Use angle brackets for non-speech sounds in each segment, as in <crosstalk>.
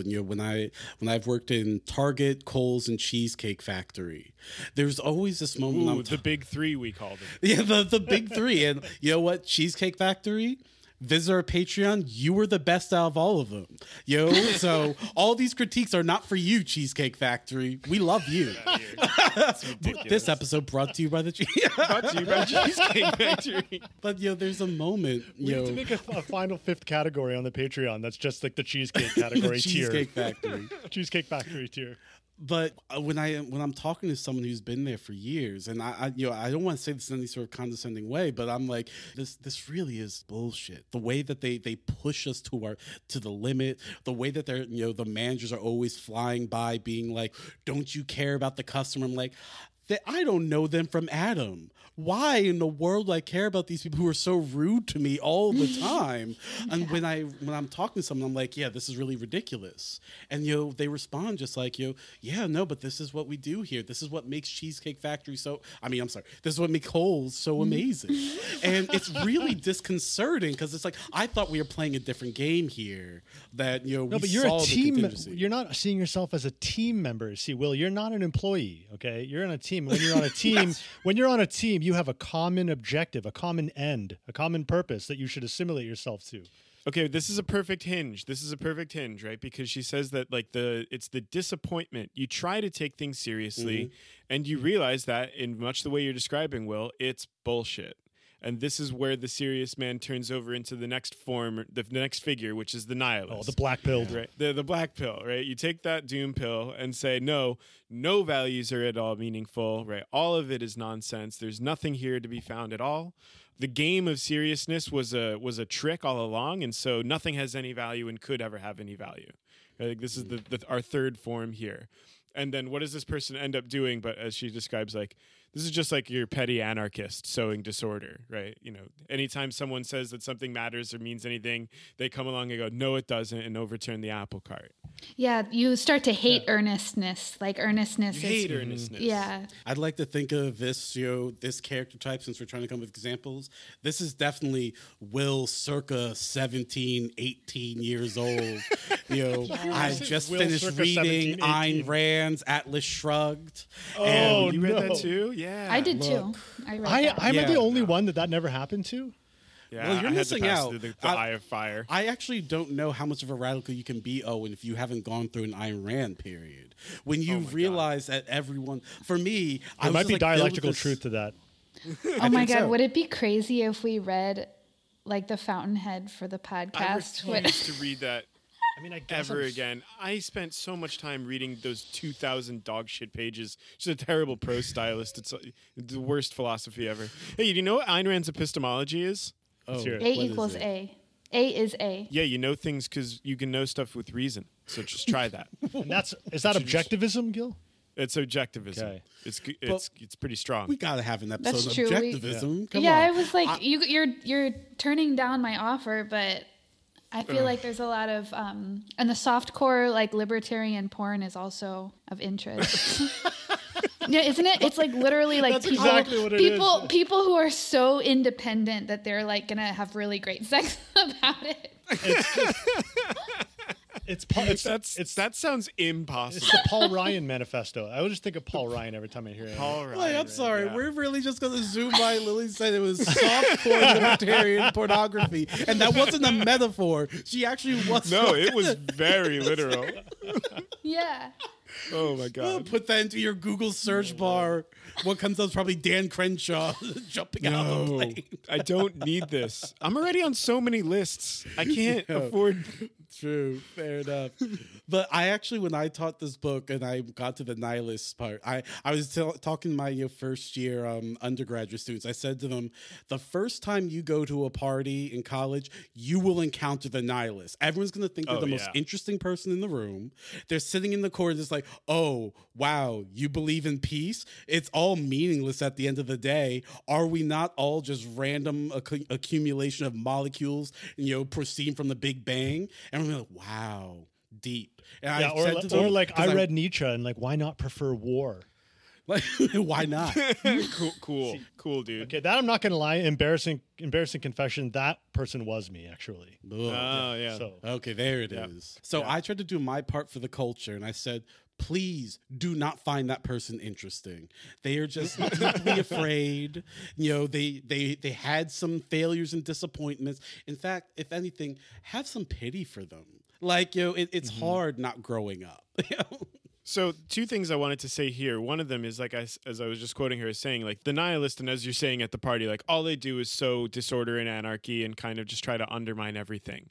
but you know when I when I've worked in Target, Kohl's, and Cheesecake Factory, there's always this moment. Ooh, the big three we called them. <laughs> yeah, the the big three, and you know what? Cheesecake Factory. Visit our Patreon. You were the best out of all of them, yo. <laughs> So all these critiques are not for you, Cheesecake Factory. We love you. this episode brought to you by the Che- Brought to you by <laughs> Cheesecake Factory. but know, there's a moment, We need to make a, a final fifth category on the Patreon. That's just like the cheesecake <laughs> the category Cheesecake tier. Cheesecake Factory. Cheesecake Factory tier. But uh, when I when I'm talking to someone who's been there for years, and I, I you know I don't want to say this in any sort of condescending way, but I'm like this this really is bullshit. The way that they they push us to our to the limit, the way that they're you know the managers are always flying by, being like, "Don't you care about the customer?" I'm like. I don't know them from Adam. Why in the world do I care about these people who are so rude to me all the <laughs> time? And when I when I'm talking to someone, I'm like, yeah, this is really ridiculous. And you know, they respond just like you, know, yeah, no, but this is what we do here. This is what makes Cheesecake Factory so. I mean, I'm sorry, this is what makes Kohl's so mm-hmm. amazing. and it's really <laughs> disconcerting because it's like I thought we were playing a different game here. That you know, No, we but you're saw a team. You're not seeing yourself as a team member. See, Will, you're not an employee. Okay, you're on a team. When you're on a <laughs> team, when you're on a team, you have a common objective, a common end, a common purpose that you should assimilate yourself to. Okay, this is a perfect hinge. This is a perfect hinge, right? Because she says that like the it's the disappointment. You try to take things seriously mm-hmm. and you realize that in much the way you're describing Will, it's bullshit. And this is where the serious man turns over into the next form, the next figure, which is the nihilist. Oh, the black pilled. right. The the black pill right? You take that doom pill and say no no values are at all meaningful right? All of it is nonsense. There's nothing here to be found at all. The game of seriousness was a was a trick all along and so nothing has any value and could ever have any value. Right? Like, this is the, the our third form here. And then what does this person end up doing? But as she describes like this is just like your petty anarchist sowing disorder right you know anytime someone says that something matters or means anything they come along and go no it doesn't and overturn the apple cart Yeah, you start to hate earnestness. Like earnestness you is hate earnestness Yeah. I'd like to think of this, you know, this character type since we're trying to come with examples. This is definitely Will circa 17, 18 years old. <laughs> you know, I just Will finished reading 17, Ayn Rand's Atlas Shrugged. Oh, you read no. that too yeah I did too. look. I read I, that. I'm Yeah. the only one that that never happened to. yeah Well, you're I had missing to pass out. through the, the I- eye of fire I actually don't know how much of a radical you can be, Owen, if you haven't gone through an Ayn Rand period. When you oh realize that everyone, for me, I There was might be like, dialectical this- truth to that. oh my god, so. would it be <laughs> crazy if we read like the Fountainhead for the I podcast? What- refuse to read that I mean, I guess ever I'm- again. I spent so much time reading those 2,000 dog shit pages. She's a terrible prose stylist. It's uh, the worst philosophy ever. Hey, do you know what Ayn Rand's epistemology is? Oh, a what is equals it? A. A is A. Yeah, you know things because you can know stuff with reason. So just try that. <laughs> And that's is that Should just- objectivism, Gil? It's objectivism. Okay. It's g- it's it's pretty strong. We gotta have an episode That's of true. We- objectivism. Come yeah, on. I was like, you, you're you're turning down my offer, but I feel like there's a lot of um, and the soft core like libertarian porn is also of interest. <laughs> yeah, isn't it? It's like literally like That's people exactly what it people is. people who are so independent that they're like gonna have really great sex <laughs> about it. It's Paul, it's That's it's that sounds impossible. it's the Paul Ryan manifesto. I would just think of Paul Ryan every time I hear it. All right. Wait, I'm sorry. yeah. We're really just gonna zoom by. Lily said it was softcore libertarian <laughs> pornography, and that wasn't a metaphor. She actually was. No, it was <laughs> very literal. Yeah. Oh my god. Put that into your Google search oh bar. What comes up is probably Dan Crenshaw <laughs> jumping out of a No, plane. I don't need this. I'm already on so many lists. I can't afford. True, fair enough. But I actually, when I taught this book and I got to the nihilist part, I, I was tell talking to my you know, first year um, undergraduate students. I said to them, the first time you go to a party in college, you will encounter the nihilist. Everyone's going to think they're Oh, the most interesting person in the room. They're sitting in the corner, just like, oh, wow, you believe in peace? It's all meaningless at the end of the day. Are we not all just random accu- accumulation of molecules, you know, proceeding from the Big Bang? And we're like, wow, deep. And Yeah, I or, said li- to them, or like I read Nietzsche and like why not prefer war? Like, <laughs> why not? <laughs> cool, cool, cool, dude. Okay, that I'm not gonna lie. Embarrassing, embarrassing confession. That person was me actually. Ugh. Oh, oh yeah. So Okay, there it is. Yeah. So Yeah. I tried to do my part for the culture, and I said, please do not find that person interesting. They are just deeply <laughs> afraid. You know, they they they had some failures and disappointments. In fact, if anything, have some pity for them. Like you know, it, it's mm-hmm. hard not growing up. you know? So two things I wanted to say here. One of them is like I, as I was just quoting her as saying like the nihilist, and as you're saying at the party, like all they do is sow disorder and anarchy and kind of just try to undermine everything.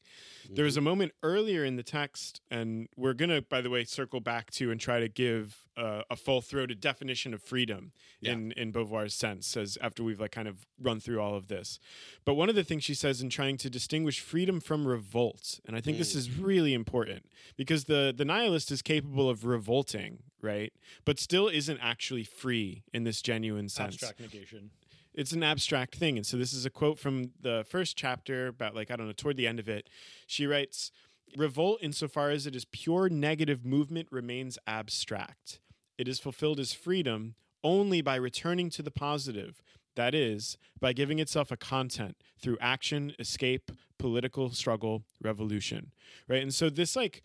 There was a moment earlier in the text, and we're gonna, by the way, circle back to and try to give uh, a full-throated definition of freedom Yeah. in in Beauvoir's sense, as after we've like kind of run through all of this. But one of the things she says in trying to distinguish freedom from revolt, and I think this is really important because the the nihilist is capable of revolting, right? But still isn't actually free in this genuine sense abstract negation. It's an abstract thing. And so this is a quote from the first chapter about like I don't know toward the end of it. She writes, "Revolt insofar as it is pure negative movement remains abstract. It is fulfilled as freedom only by returning to the positive." That is, by giving itself a content through action, escape, political struggle, revolution. Right? And so this like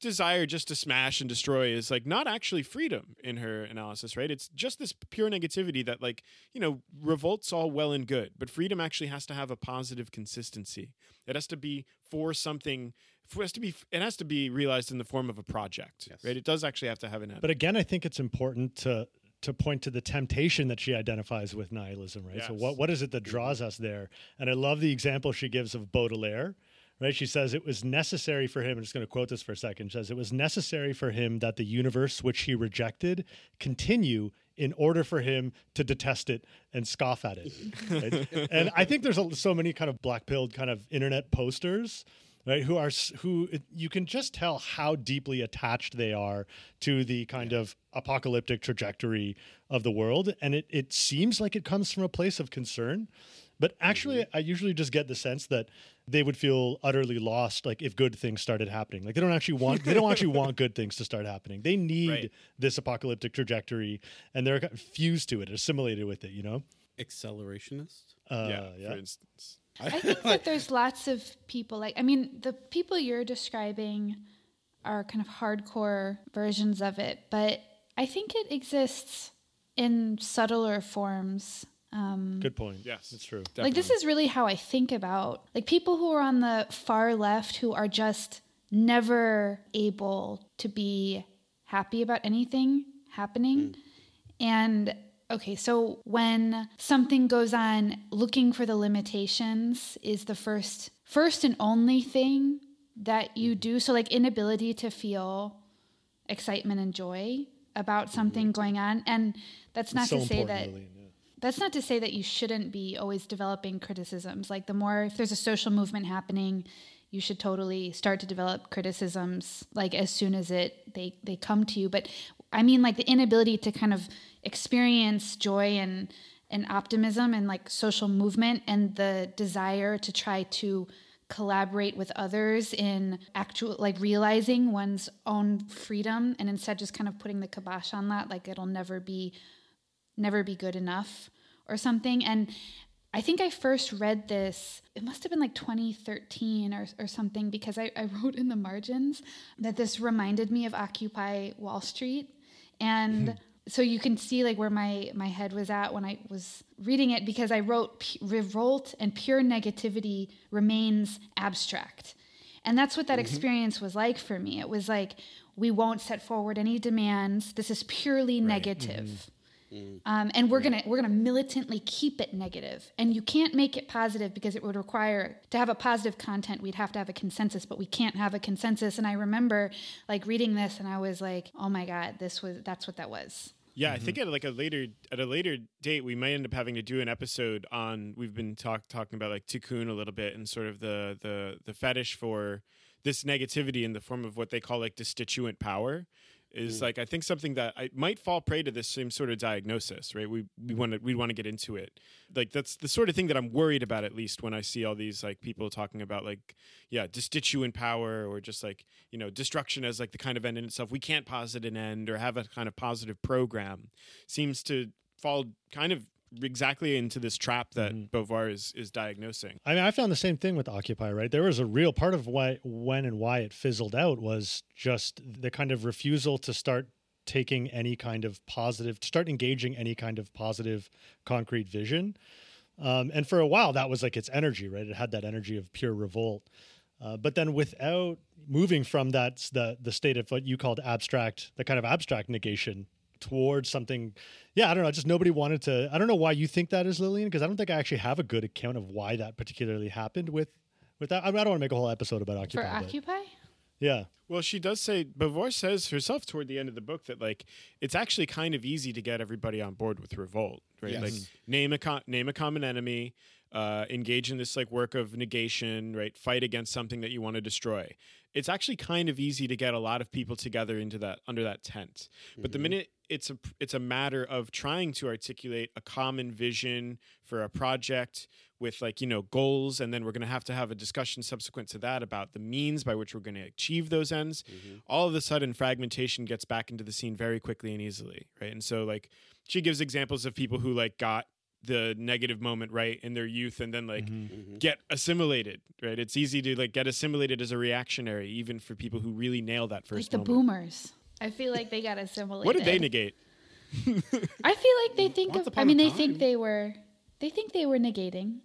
desire just to smash and destroy is like not actually freedom in her analysis, right? It's just this pure negativity that like, you know, revolt's all well and good, but freedom actually has to have a positive consistency. It has to be for something it has to be it has to be realized in the form of a project, Yes. right? It does actually have to have an end. But again, I think it's important to to point to the temptation that she identifies with nihilism, right? So what what is it that mm-hmm. draws us there? And I love the example she gives of Baudelaire. Right, she says it was necessary for him. I'm just going to quote this for a second. She says it was necessary for him that the universe which he rejected continue in order for him to detest it and scoff at it. <laughs> right? And I think there's a, so many kind of black pilled kind of internet posters right who are who you can just tell how deeply attached they are to the kind of apocalyptic trajectory of the world and it, it seems like it comes from a place of concern but actually i usually just get the sense that they would feel utterly lost like if good things started happening like they don't actually want they don't <laughs> actually want good things to start happening they need Right. this apocalyptic trajectory and they're fused to it assimilated with it you know Accelerationist. uh, yeah, yeah. for instance. I think <laughs> that there's lots of people like I mean the people you're describing are kind of hardcore versions of it, but I think it exists in subtler forms. Um, good point Yes. that's true like this is really how I think about like people who are on the far left who are just never able to be happy about anything happening. Mm. And okay, so when something goes on, looking for the limitations is the first first and only thing that you mm. do. So like inability to feel excitement and joy about mm-hmm. something going on and that's not so to say that Lillian, yeah. That's not to say that you shouldn't be always developing criticisms. Like the more if there's a social movement happening, you should totally start to develop criticisms like as soon as it they they come to you. But I mean like the inability to kind of experience joy and and optimism and like social movement and the desire to try to collaborate with others in actual like realizing one's own freedom and instead just kind of putting the kibosh on that like it'll never be never be good enough or something. And I think I first read this, it must have been like 2013 or, or something, because I, I <laughs> wrote in the margins that this reminded me of Occupy Wall Street. And mm-hmm. so you can see like where my, my head was at when I was reading it, because I wrote "P- revolt and pure negativity remains abstract. And that's what that mm-hmm. experience was like for me. It was like, we won't set forward any demands. This is purely negative. Mm-hmm. Um, and we're gonna we're gonna militantly keep it negative, and you can't make it positive because it would require to have a positive content. We'd have to have a consensus, but we can't have a consensus. And I remember like reading this, and I was like, oh my god, this was that's what that was. Yeah, I think at like a later at a later date we might end up having to do an episode on we've been talk, talking about like Tiqqun a little bit and sort of the the the fetish for this negativity in the form of what they call like destituent power. Is mm. like I think something that I might fall prey to this same sort of diagnosis, right? We we want to we want to get into it. Like that's the sort of thing that I'm worried about at least when I see all these like people talking about like yeah, destituent power or just like, you know, destruction as like the kind of end in itself. We can't posit an end or have a kind of positive program. Seems to fall kind of exactly into this trap that Mhm. Beauvoir is is diagnosing. I mean, I found the same thing with Occupy, right? There was a real part of why, when and why it fizzled out was just the kind of refusal to start taking any kind of positive, to start engaging any kind of positive, concrete vision. Um, and for a while, that was like its energy, right? It had that energy of pure revolt. Uh, but then, without moving from that the the state of what you called abstract, the kind of abstract negation towards something yeah i don't know just nobody wanted to i don't know why you think that is lillian because i don't think i actually have a good account of why that particularly happened with with that i, mean, I don't want to make a whole episode about occupy but- Occupy? yeah Well, she does say Beauvoir says herself toward the end of the book that like it's actually kind of easy to get everybody on board with revolt, right? Yes. Like name a co- name a common enemy, uh, engage in this like work of negation, right? Fight against something that you want to destroy. It's actually kind of easy to get a lot of people together into that under that tent. But the minute it's a it's a matter of trying to articulate a common vision for a project with like you know goals and then we're going to have to have a discussion subsequent to that about the means by which we're going to achieve those ends all of a sudden fragmentation gets back into the scene very quickly and easily right and so like she gives examples of people who like got the negative moment right in their youth and then like Mm-hmm. get assimilated right it's easy to like get assimilated as a reactionary even for people who really nail that first Like first the moment boomers. I feel like they got assimilated. what did they negate <laughs> I feel like they think Once of. I mean, they time. think they were. They think they were negating,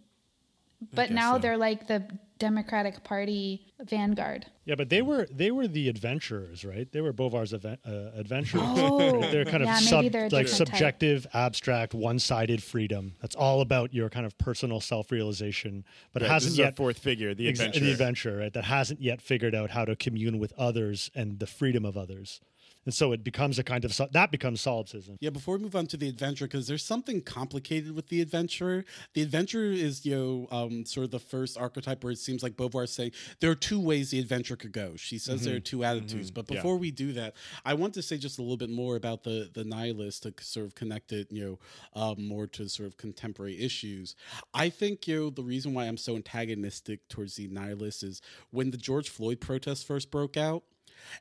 but now so. they're like the Democratic Party vanguard. yeah but they were they were the adventurers right they were Beauvoir's aven- uh, adventurers Oh, right? they're kind of yeah, maybe sub, they're like different type. subjective abstract one-sided freedom that's all about your kind of personal self-realization but it Right, this hasn't yet fourth figure the Exa- adventure the adventure, right? That hasn't yet figured out how to commune with others and the freedom of others, and so it becomes a kind of that becomes solipsism. Yeah, before we move on to the adventure, because there's something complicated with the adventurer. The adventurer is, you know, um, sort of the first archetype where it seems like Beauvoir is saying there are two ways the adventure could go. She says there are two attitudes. But Yeah. before we do that, I want to say just a little bit more about the the nihilist to sort of connect it, you know, um, more to sort of contemporary issues. I think, you know, the reason why I'm so antagonistic towards the nihilists is when the George Floyd protests first broke out.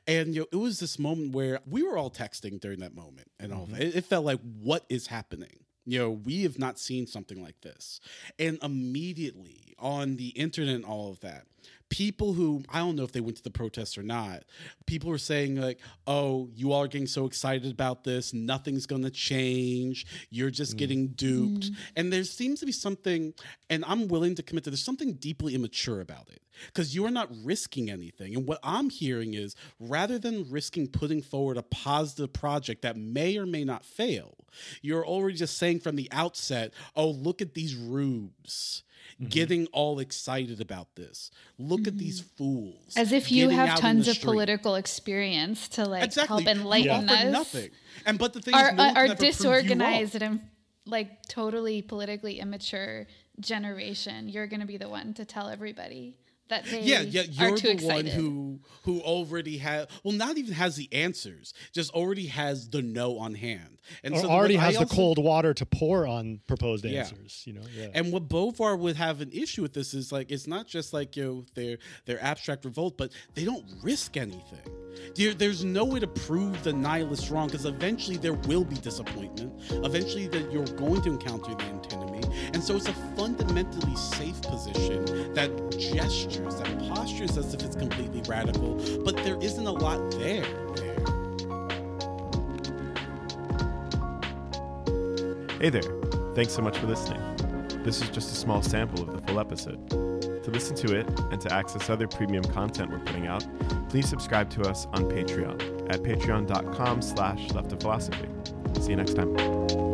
And you know, it was this moment where we were all texting during that moment, and all that. Mm-hmm. It, it felt like, what is happening? You know, we have not seen something like this. And immediately on the internet and all of that, people who I don't know if they went to the protests or not, people were saying like, "Oh, you all are getting so excited about this. Nothing's going to change. You're just mm. getting duped." Mm-hmm. And there seems to be something, and I'm willing to commit to. There's something deeply immature about it because you are not risking anything. And what I'm hearing is, rather than risking putting forward a positive project that may or may not fail, you're already just saying from the outset, "Oh, look at these rubes." Mm-hmm. Getting all excited about this. Look at these mm-hmm. fools. As if you have tons of street. political experience to like exactly. help enlighten offer us. Nothing. And but the thing Are, is, no one can are ever prove you wrong. disorganized and like totally politically immature generation. You're going to be the one to tell everybody that they Yeah, yeah, you're too the one who who already has well, not even has the answers, just already has the no on hand, and Or so already what I has the also- cold water to pour on proposed Yeah. answers. You know, yeah. And what Beauvoir would have an issue with this is like it's not just like you know their their abstract revolt, but they don't risk anything. There, there's no way to prove the nihilists wrong because eventually there will be disappointment. Eventually, that you're going to encounter the antinomy, and so it's a fundamentally safe position that gestures, that postures as if it's completely radical, but there isn't a lot there. there. Hey there. Thanks so much for listening. This is just a small sample of the full episode. To listen to it and to access other premium content we're putting out, please subscribe to us on Patreon at patreon.com slash left of philosophy. See you next time.